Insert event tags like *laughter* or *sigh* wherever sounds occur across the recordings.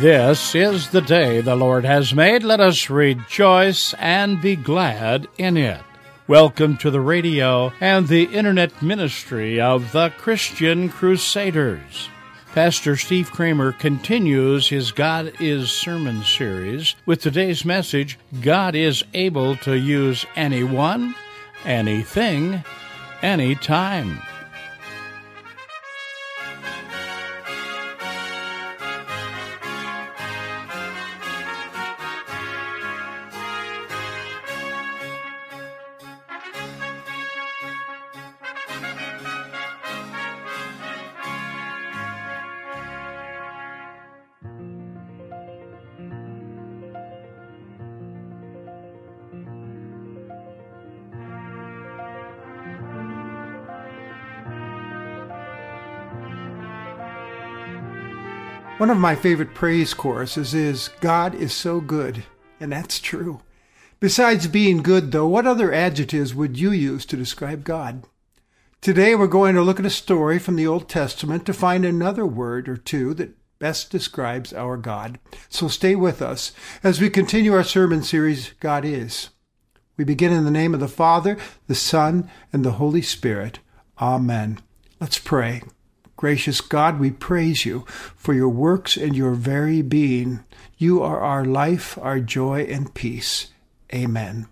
This is the day the Lord has made. Let us rejoice and be glad in it. Welcome to the radio and the internet ministry of the Christian Crusaders. Pastor Steve Kramer continues his God is sermon series with today's message God is able to use anyone, anything, anytime. One of my favorite praise choruses is God is so good, and that's true. Besides being good, though, what other adjectives would you use to describe God? Today we're going to look at a story from the Old Testament to find another word or two that best describes our God. So stay with us as we continue our sermon series, God is. We begin in the name of the Father, the Son, and the Holy Spirit. Amen. Let's pray. Gracious God, we praise you for your works and your very being. You are our life, our joy, and peace. Amen.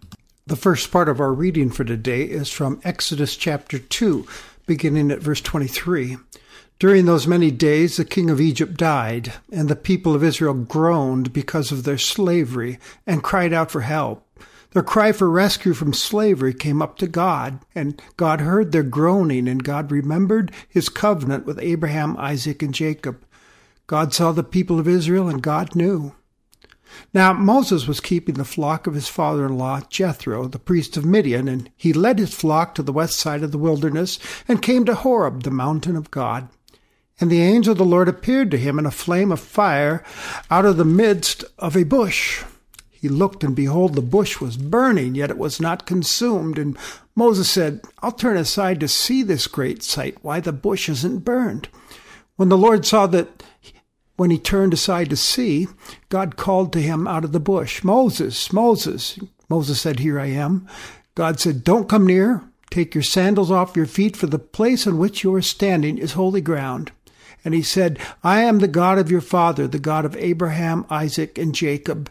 The first part of our reading for today is from Exodus chapter 2, beginning at verse 23. During those many days, the king of Egypt died, and the people of Israel groaned because of their slavery and cried out for help. Their cry for rescue from slavery came up to God, and God heard their groaning, and God remembered his covenant with Abraham, Isaac, and Jacob. God saw the people of Israel, and God knew. Now Moses was keeping the flock of his father in law, Jethro, the priest of Midian, and he led his flock to the west side of the wilderness and came to Horeb, the mountain of God. And the angel of the Lord appeared to him in a flame of fire out of the midst of a bush. He looked, and behold, the bush was burning, yet it was not consumed. And Moses said, I'll turn aside to see this great sight, why the bush isn't burned. When the Lord saw that when he turned aside to see, God called to him out of the bush, Moses, Moses. Moses said, Here I am. God said, Don't come near. Take your sandals off your feet, for the place on which you are standing is holy ground. And he said, I am the God of your father, the God of Abraham, Isaac, and Jacob.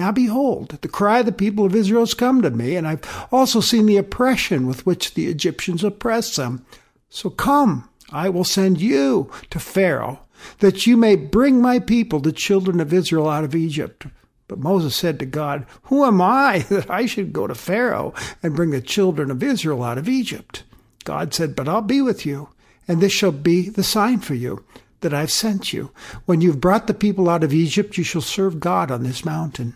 now behold, the cry of the people of Israel has come to me, and I've also seen the oppression with which the Egyptians oppress them. So come, I will send you to Pharaoh, that you may bring my people, the children of Israel, out of Egypt. But Moses said to God, Who am I *laughs* that I should go to Pharaoh and bring the children of Israel out of Egypt? God said, But I'll be with you, and this shall be the sign for you that I've sent you. When you've brought the people out of Egypt, you shall serve God on this mountain.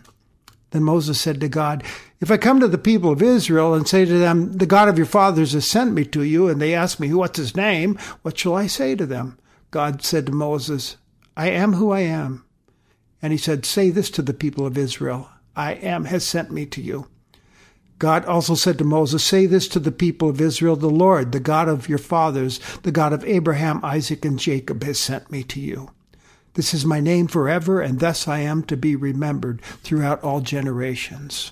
Then Moses said to God, If I come to the people of Israel and say to them, The God of your fathers has sent me to you, and they ask me, What's his name? What shall I say to them? God said to Moses, I am who I am. And he said, Say this to the people of Israel I am has sent me to you. God also said to Moses, Say this to the people of Israel The Lord, the God of your fathers, the God of Abraham, Isaac, and Jacob, has sent me to you. This is my name forever, and thus I am to be remembered throughout all generations.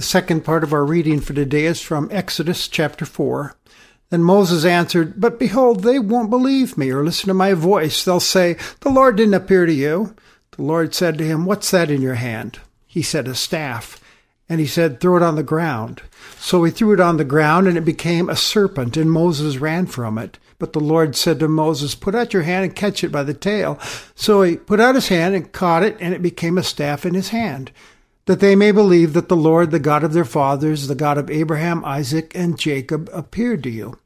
The second part of our reading for today is from Exodus chapter 4. Then Moses answered, But behold, they won't believe me or listen to my voice. They'll say, The Lord didn't appear to you. The Lord said to him, What's that in your hand? He said, A staff. And he said, Throw it on the ground. So he threw it on the ground, and it became a serpent, and Moses ran from it. But the Lord said to Moses, Put out your hand and catch it by the tail. So he put out his hand and caught it, and it became a staff in his hand that they may believe that the Lord, the God of their fathers, the God of Abraham, Isaac, and Jacob, appeared to you.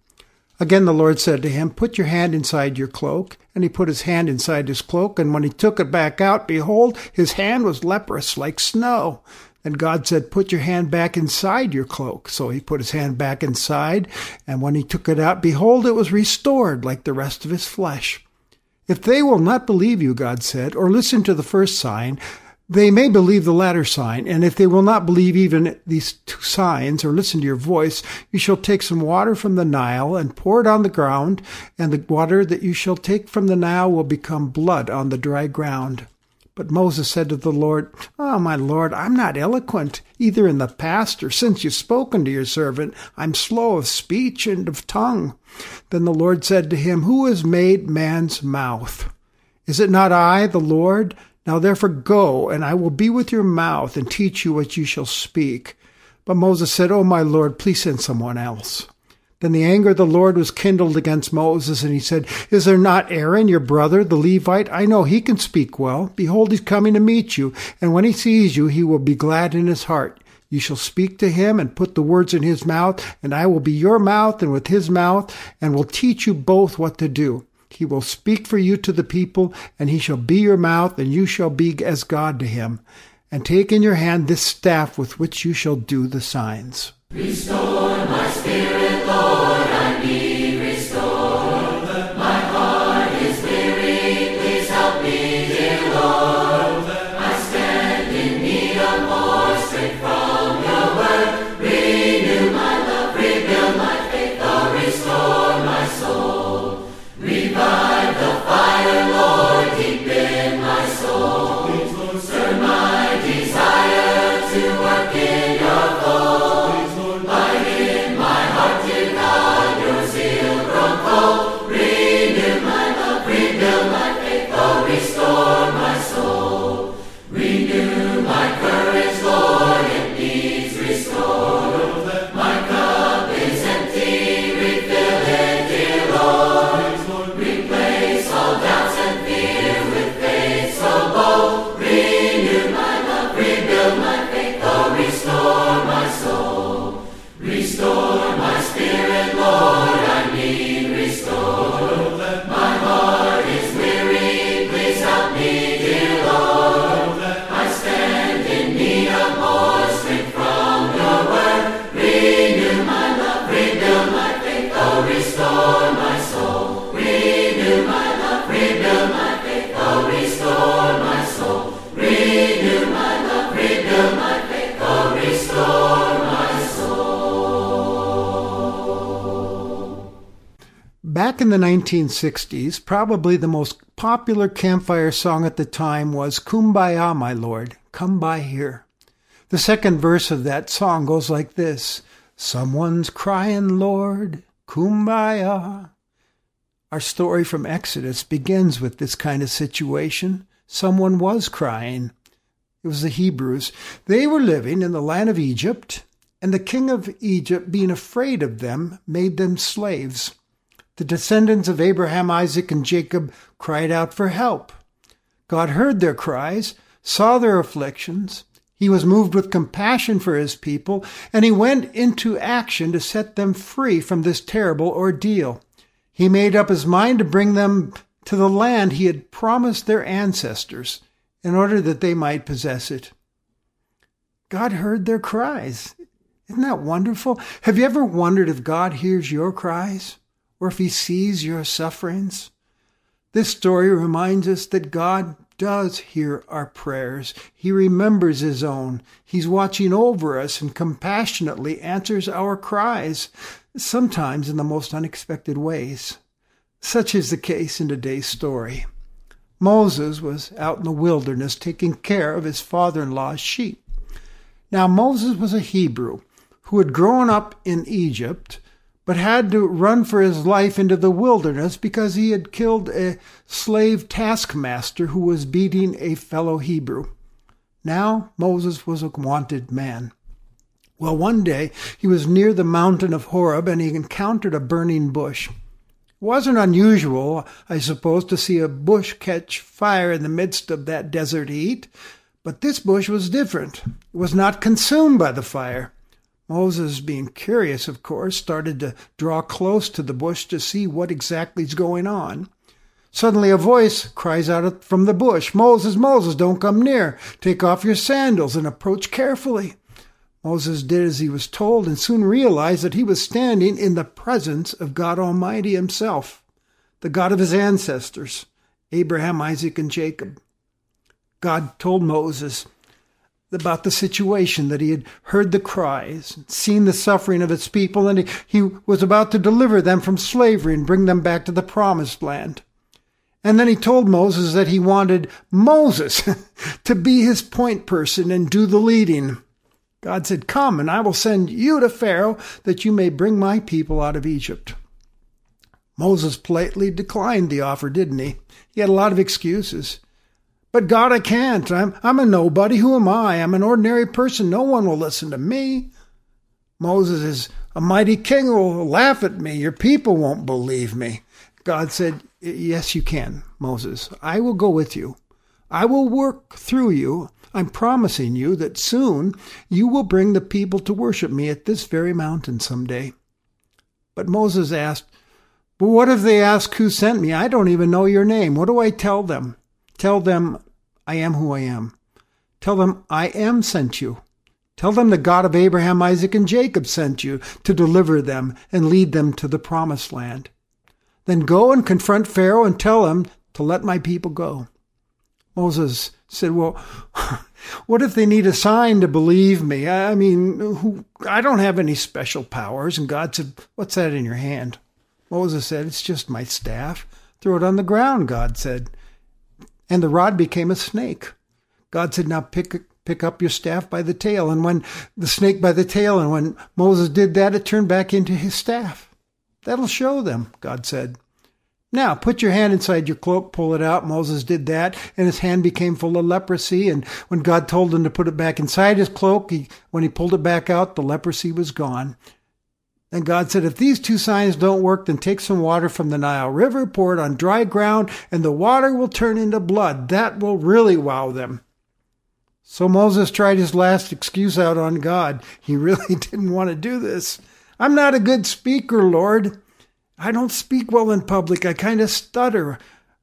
Again the Lord said to him, Put your hand inside your cloak. And he put his hand inside his cloak, and when he took it back out, behold, his hand was leprous like snow. Then God said, Put your hand back inside your cloak. So he put his hand back inside, and when he took it out, behold, it was restored like the rest of his flesh. If they will not believe you, God said, or listen to the first sign, they may believe the latter sign, and if they will not believe even these two signs or listen to your voice, you shall take some water from the Nile and pour it on the ground, and the water that you shall take from the Nile will become blood on the dry ground. But Moses said to the Lord, Oh, my Lord, I'm not eloquent, either in the past or since you've spoken to your servant. I'm slow of speech and of tongue. Then the Lord said to him, Who has made man's mouth? Is it not I, the Lord? Now therefore go, and I will be with your mouth and teach you what you shall speak. But Moses said, Oh, my Lord, please send someone else. Then the anger of the Lord was kindled against Moses, and he said, Is there not Aaron, your brother, the Levite? I know he can speak well. Behold, he's coming to meet you, and when he sees you, he will be glad in his heart. You shall speak to him and put the words in his mouth, and I will be your mouth and with his mouth, and will teach you both what to do. He will speak for you to the people, and he shall be your mouth, and you shall be as God to him. And take in your hand this staff with which you shall do the signs. Restore my spirit, Lord, Back in the 1960s, probably the most popular campfire song at the time was Kumbaya, my Lord, come by here. The second verse of that song goes like this Someone's crying, Lord, Kumbaya. Our story from Exodus begins with this kind of situation. Someone was crying. It was the Hebrews. They were living in the land of Egypt, and the king of Egypt, being afraid of them, made them slaves. The descendants of Abraham, Isaac, and Jacob cried out for help. God heard their cries, saw their afflictions. He was moved with compassion for his people, and he went into action to set them free from this terrible ordeal. He made up his mind to bring them to the land he had promised their ancestors in order that they might possess it. God heard their cries. Isn't that wonderful? Have you ever wondered if God hears your cries or if he sees your sufferings? This story reminds us that God does hear our prayers. He remembers His own. He's watching over us and compassionately answers our cries, sometimes in the most unexpected ways. Such is the case in today's story. Moses was out in the wilderness taking care of his father in law's sheep. Now, Moses was a Hebrew who had grown up in Egypt but had to run for his life into the wilderness because he had killed a slave taskmaster who was beating a fellow Hebrew. Now Moses was a wanted man. Well, one day he was near the mountain of Horeb and he encountered a burning bush. It wasn't unusual, I suppose, to see a bush catch fire in the midst of that desert heat, but this bush was different. It was not consumed by the fire. Moses, being curious, of course, started to draw close to the bush to see what exactly is going on. Suddenly a voice cries out from the bush, Moses, Moses, don't come near. Take off your sandals and approach carefully. Moses did as he was told and soon realized that he was standing in the presence of God Almighty himself, the God of his ancestors, Abraham, Isaac, and Jacob. God told Moses, about the situation, that he had heard the cries, seen the suffering of its people, and he, he was about to deliver them from slavery and bring them back to the promised land. And then he told Moses that he wanted Moses *laughs* to be his point person and do the leading. God said, Come, and I will send you to Pharaoh that you may bring my people out of Egypt. Moses politely declined the offer, didn't he? He had a lot of excuses. But God, I can't. I'm, I'm a nobody. Who am I? I'm an ordinary person. No one will listen to me. Moses is a mighty king will laugh at me. Your people won't believe me. God said, Yes, you can, Moses. I will go with you. I will work through you. I'm promising you that soon you will bring the people to worship me at this very mountain someday. But Moses asked, But what if they ask who sent me? I don't even know your name. What do I tell them? Tell them, I am who I am. Tell them, I am sent you. Tell them the God of Abraham, Isaac, and Jacob sent you to deliver them and lead them to the promised land. Then go and confront Pharaoh and tell him to let my people go. Moses said, Well, *laughs* what if they need a sign to believe me? I mean, who, I don't have any special powers. And God said, What's that in your hand? Moses said, It's just my staff. Throw it on the ground, God said and the rod became a snake. God said, Now pick, pick up your staff by the tail. And when the snake by the tail, and when Moses did that, it turned back into his staff. That'll show them, God said. Now put your hand inside your cloak, pull it out. Moses did that, and his hand became full of leprosy. And when God told him to put it back inside his cloak, he, when he pulled it back out, the leprosy was gone. And God said, if these two signs don't work, then take some water from the Nile River, pour it on dry ground, and the water will turn into blood. That will really wow them. So Moses tried his last excuse out on God. He *laughs* really didn't want to do this. I'm not a good speaker, Lord. I don't speak well in public. I kind of stutter.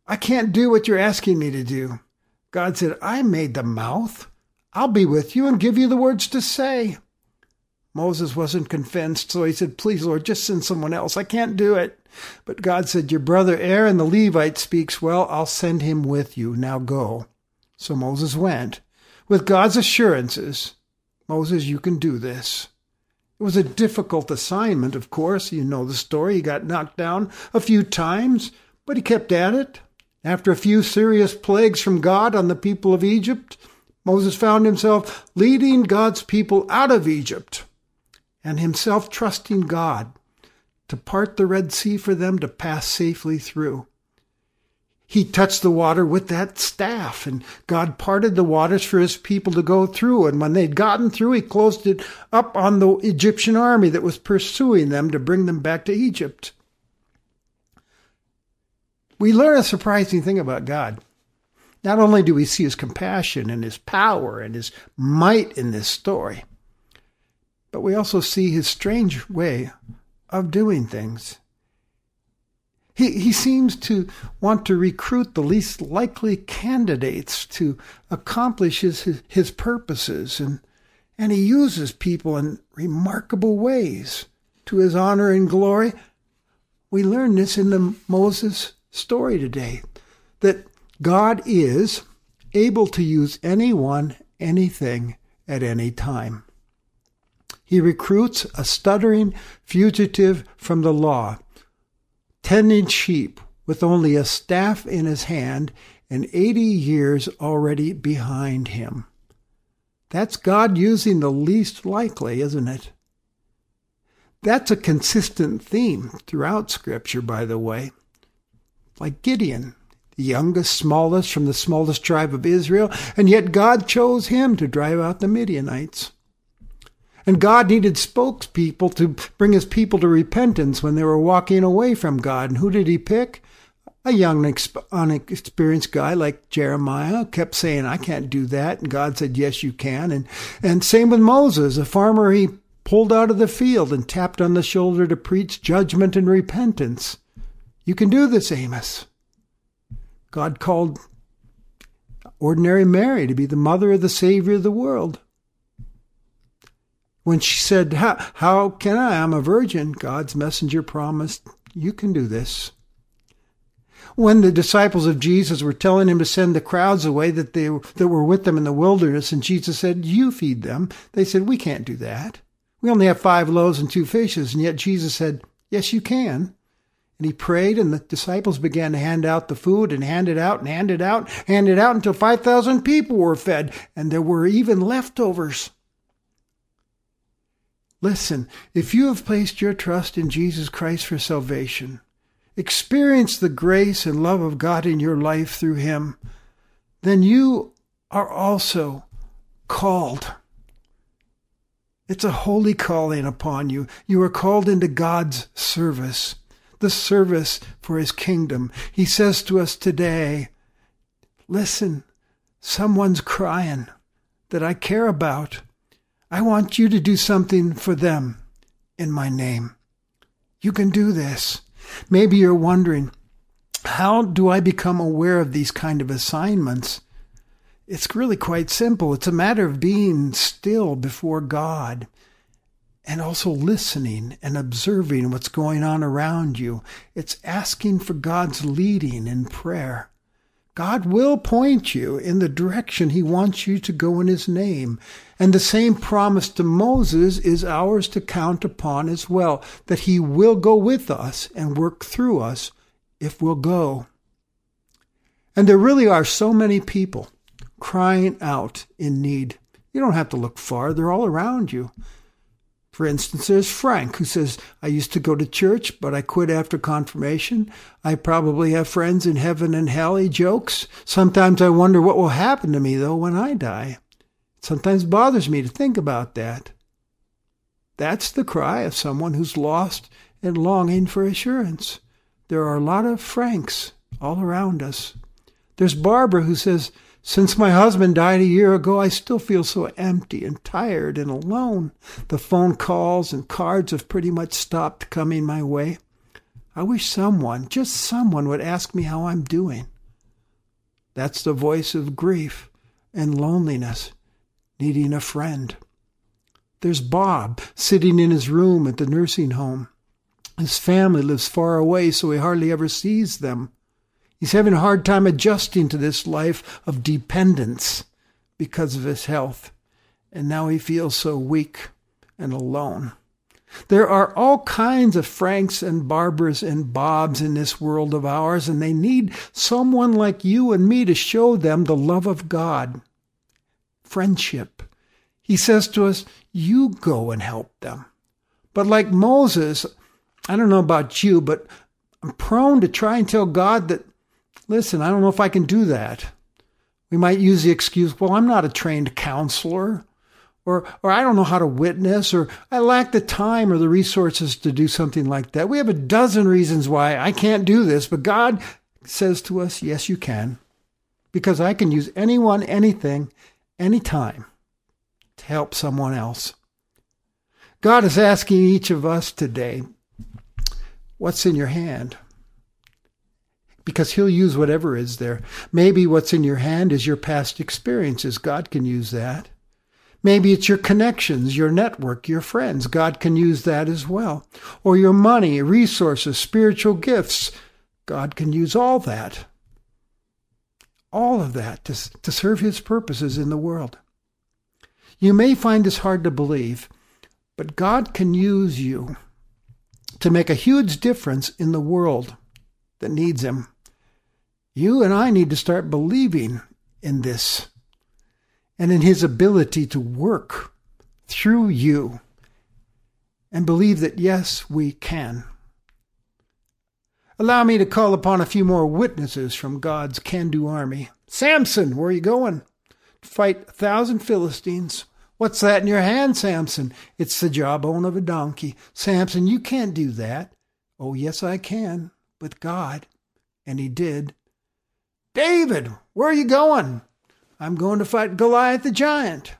I can't do what you're asking me to do. God said, I made the mouth. I'll be with you and give you the words to say. Moses wasn't convinced, so he said, Please, Lord, just send someone else. I can't do it. But God said, Your brother Aaron the Levite speaks well. I'll send him with you. Now go. So Moses went. With God's assurances, Moses, you can do this. It was a difficult assignment, of course. You know the story. He got knocked down a few times, but he kept at it. After a few serious plagues from God on the people of Egypt, Moses found himself leading God's people out of Egypt and himself trusting God to part the Red Sea for them to pass safely through. He touched the water with that staff, and God parted the waters for his people to go through. And when they'd gotten through, he closed it up on the Egyptian army that was pursuing them to bring them back to Egypt. We learn a surprising thing about God. Not only do we see his compassion and his power and his might in this story, but we also see his strange way of doing things. He, he seems to want to recruit the least likely candidates to accomplish his, his, his purposes, and, and he uses people in remarkable ways to his honor and glory. We learn this in the Moses story today that God is able to use anyone, anything, at any time. He recruits a stuttering fugitive from the law, tending sheep with only a staff in his hand and 80 years already behind him. That's God using the least likely, isn't it? That's a consistent theme throughout Scripture, by the way. Like Gideon, the youngest, smallest from the smallest tribe of Israel, and yet God chose him to drive out the Midianites. And God needed spokespeople to bring his people to repentance when they were walking away from God. And who did he pick? a young, unexperienced guy like Jeremiah kept saying, I can't do that. And God said, Yes, you can. And, and same with Amos, a farmer he pulled out of the field and tapped on the shoulder to preach judgment and repentance. You can do this, Amos. God called ordinary Mary to be the mother of the Savior of the world. When she said, How, how can I? I'm a virgin. God's messenger promised, You can do this when the disciples of Jesus were telling him to send the crowds away that they that were with them in the wilderness, and Jesus said, "You feed them," they said, "We can't do that. We only have five loaves and two fishes." And yet Jesus said, "Yes, you can." And he prayed, and the disciples began to hand out the food and hand it out and hand it out, hand it out until 5,000 people were fed, and there were even leftovers. Listen, if you have placed your trust in Jesus Christ for salvation, experience the grace and love of God in your life through Him, then you are also called. It's a holy calling upon you. You are called into God's service, the service for His kingdom. He says to us today, Listen, someone's crying that I care about. I want you to do something for them in my name. You can do this. Maybe you're wondering, how do I become aware of these kind of assignments? It's really quite simple. It's a matter of being still before God and also listening and observing what's going on around you. It's asking for God's leading in prayer. God will point you in the direction He wants you to go in His name. And the same promise to Moses is ours to count upon as well, that He will go with us and work through us if we'll go. And there really are so many people crying out in need. You don't have to look far, they're all around you. For instance, there's Frank who says, I used to go to church, but I quit after confirmation. I probably have friends in heaven and hell. He jokes. Sometimes I wonder what will happen to me, though, when I die. It sometimes bothers me to think about that. That's the cry of someone who's lost and longing for assurance. There are a lot of Franks all around us. There's Barbara who says, since my husband died a year ago, I still feel so empty and tired and alone. The phone calls and cards have pretty much stopped coming my way. I wish someone, just someone, would ask me how I'm doing. That's the voice of grief and loneliness, needing a friend. There's Bob sitting in his room at the nursing home. His family lives far away, so he hardly ever sees them. He's having a hard time adjusting to this life of dependence because of his health. And now he feels so weak and alone. There are all kinds of Franks and Barbaras and Bobs in this world of ours, and they need someone like you and me to show them the love of God. Friendship. He says to us, You go and help them. But like Moses, I don't know about you, but I'm prone to try and tell God that listen, I don't know if I can do that. We might use the excuse, well, I'm not a trained counselor, or, or I don't know how to witness, or I lack the time or the resources to do something like that. We have a dozen reasons why I can't do this, but God says to us, yes, you can, because I can use anyone, anything, anytime to help someone else. God is asking each of us today, what's in your hand? Because he'll use whatever is there. Maybe what's in your hand is your past experiences. God can use that. Maybe it's your connections, your network, your friends. God can use that as well. Or your money, resources, spiritual gifts. God can use all that. all of that to, to serve his purposes in the world. You may find this hard to believe, but God can use you to make a huge difference in the world that needs him. You and I need to start believing in this and in his ability to work through you and believe that, yes, we can. Allow me to call upon a few more witnesses from God's can do army. Samson, where are you going? To Fight a thousand Philistines. What's that in your hand, Samson? It's the jawbone of a donkey. Samson, you can't do that. Oh, yes, I can, with God. And he did. David, where are you going? I'm going to fight Goliath the giant.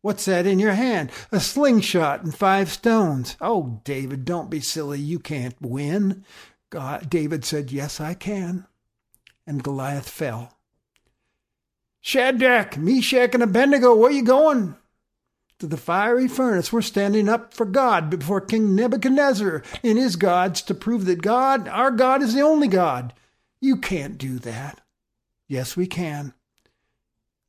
What's that in your hand? A slingshot and five stones. Oh, David, don't be silly. You can't win. God, David said, Yes, I can. And Goliath fell. Shadrach, Meshach, and Abednego, where are you going? To the fiery furnace. We're standing up for God before King Nebuchadnezzar and his gods to prove that God, our God, is the only God. You can't do that. Yes, we can.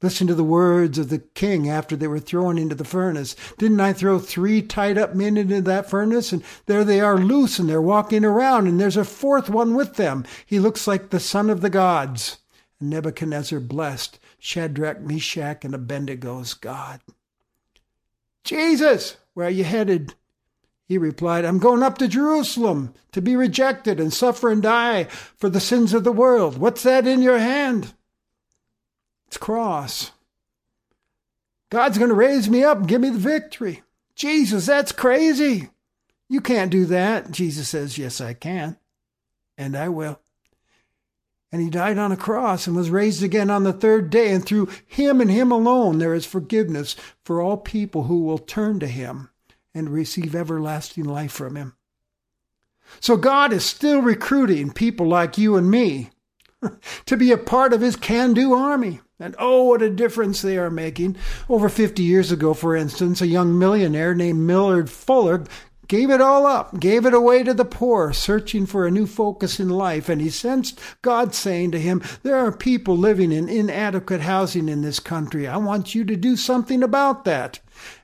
Listen to the words of the king after they were thrown into the furnace. Didn't I throw three tied up men into that furnace? And there they are loose and they're walking around, and there's a fourth one with them. He looks like the son of the gods. And Nebuchadnezzar blessed Shadrach, Meshach, and Abednego's God. Jesus, where are you headed? He replied, I'm going up to Jerusalem to be rejected and suffer and die for the sins of the world. What's that in your hand? It's cross. God's going to raise me up and give me the victory. Jesus, that's crazy. You can't do that. Jesus says, Yes, I can. And I will. And he died on a cross and was raised again on the third day. And through him and him alone, there is forgiveness for all people who will turn to him and receive everlasting life from him. So God is still recruiting people like you and me *laughs* to be a part of his can do army. And oh, what a difference they are making. Over 50 years ago, for instance, a young millionaire named Millard Fuller gave it all up, gave it away to the poor, searching for a new focus in life. And he sensed God saying to him, There are people living in inadequate housing in this country. I want you to do something about that.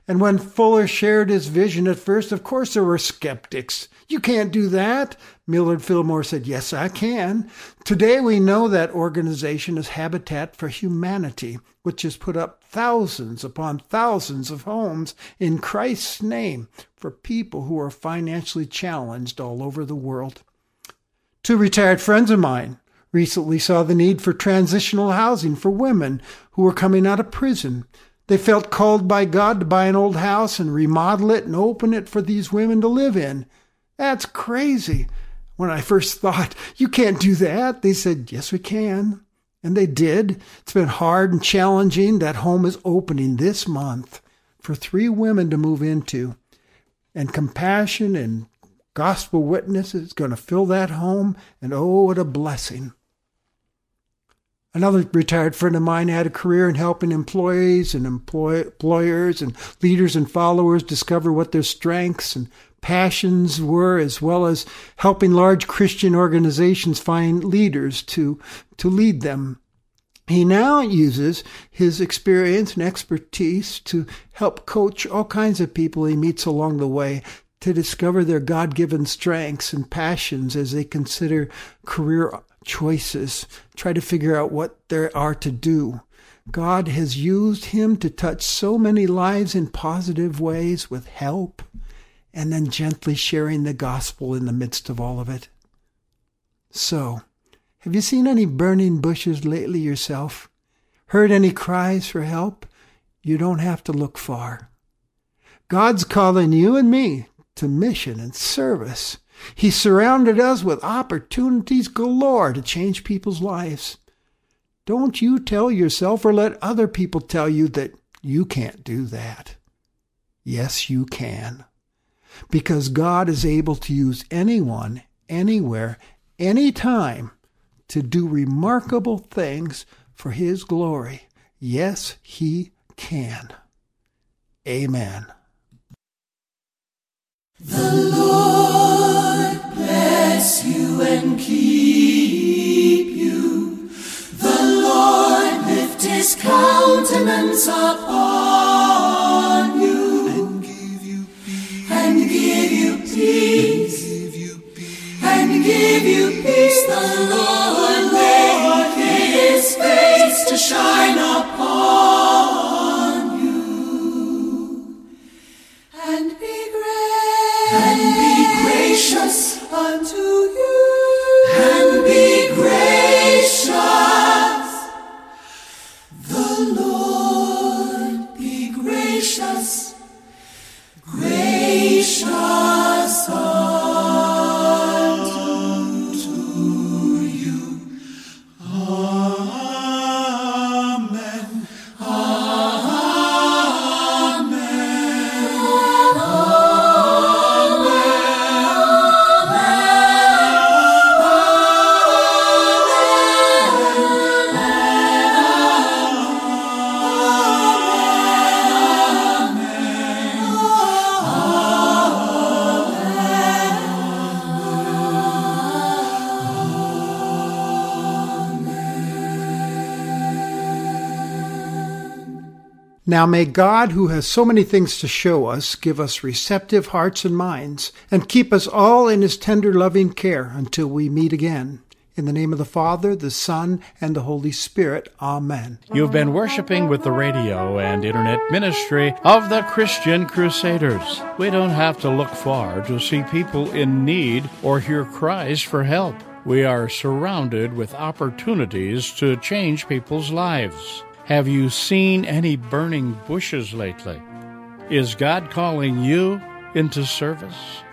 And when Fuller shared his vision at first, of course there were skeptics. You can't do that. Millard Fillmore said, Yes, I can. Today we know that organization is Habitat for Humanity, which has put up thousands upon thousands of homes in Christ's name for people who are financially challenged all over the world. Two retired friends of mine recently saw the need for transitional housing for women who were coming out of prison. They felt called by God to buy an old house and remodel it and open it for these women to live in. That's crazy. When I first thought, you can't do that, they said, yes, we can. And they did. It's been hard and challenging. That home is opening this month for three women to move into. And compassion and gospel witness is going to fill that home. And oh, what a blessing. Another retired friend of mine had a career in helping employees and employ- employers and leaders and followers discover what their strengths and passions were, as well as helping large Christian organizations find leaders to, to lead them. He now uses his experience and expertise to help coach all kinds of people he meets along the way to discover their God given strengths and passions as they consider career choices, try to figure out what there are to do. God has used him to touch so many lives in positive ways with help and then gently sharing the gospel in the midst of all of it. So, have you seen any burning bushes lately yourself? Heard any cries for help? You don't have to look far. God's calling you and me to mission and service. He surrounded us with opportunities galore to change people's lives. Don't you tell yourself or let other people tell you that you can't do that. Yes, you can because God is able to use anyone, anywhere, anytime to do remarkable things for His glory. Yes, He can. Amen. The Lord bless you and keep you. The Lord lift his countenance upon you and give you peace. and give you peace. Give you peace. And give you peace, the Lord make his face to shine upon you. And be gracious. And be gracious unto gracious. Now may God, who has so many things to show us, give us receptive hearts and minds, and keep us all in his tender loving care until we meet again. In the name of the Father, the Son, and the Holy Spirit. Amen. You've been worshiping with the radio and internet ministry of the Christian Crusaders. We don't have to look far to see people in need or hear cries for help. We are surrounded with opportunities to change people's lives. Have you seen any burning bushes lately? Is God calling you into service?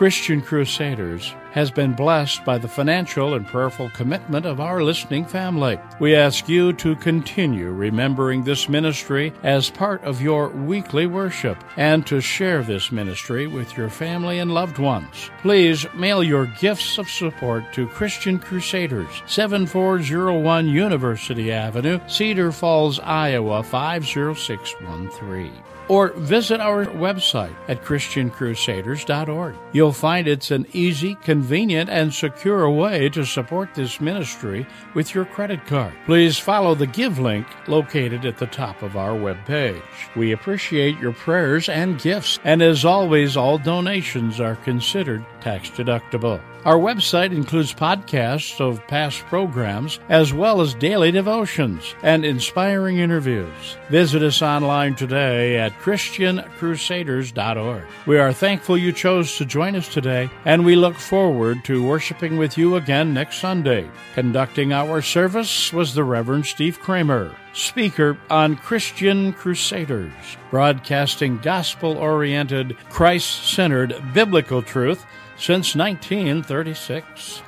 Christian Crusaders has been blessed by the financial and prayerful commitment of our listening family. We ask you to continue remembering this ministry as part of your weekly worship and to share this ministry with your family and loved ones. Please mail your gifts of support to Christian Crusaders, 7401 University Avenue, Cedar Falls, Iowa 50613 or visit our website at ChristianCrusaders.org. You'll find it's an easy, convenient, and secure way to support this ministry with your credit card. Please follow the Give link located at the top of our webpage. We appreciate your prayers and gifts, and as always, all donations are considered tax deductible. Our website includes podcasts of past programs as well as daily devotions and inspiring interviews. Visit us online today at ChristianCrusaders.org. We are thankful you chose to join us today, and we look forward to worshiping with you again next Sunday. Conducting our service was the Reverend Steve Kramer, speaker on Christian Crusaders, broadcasting gospel oriented, Christ centered biblical truth since 1936.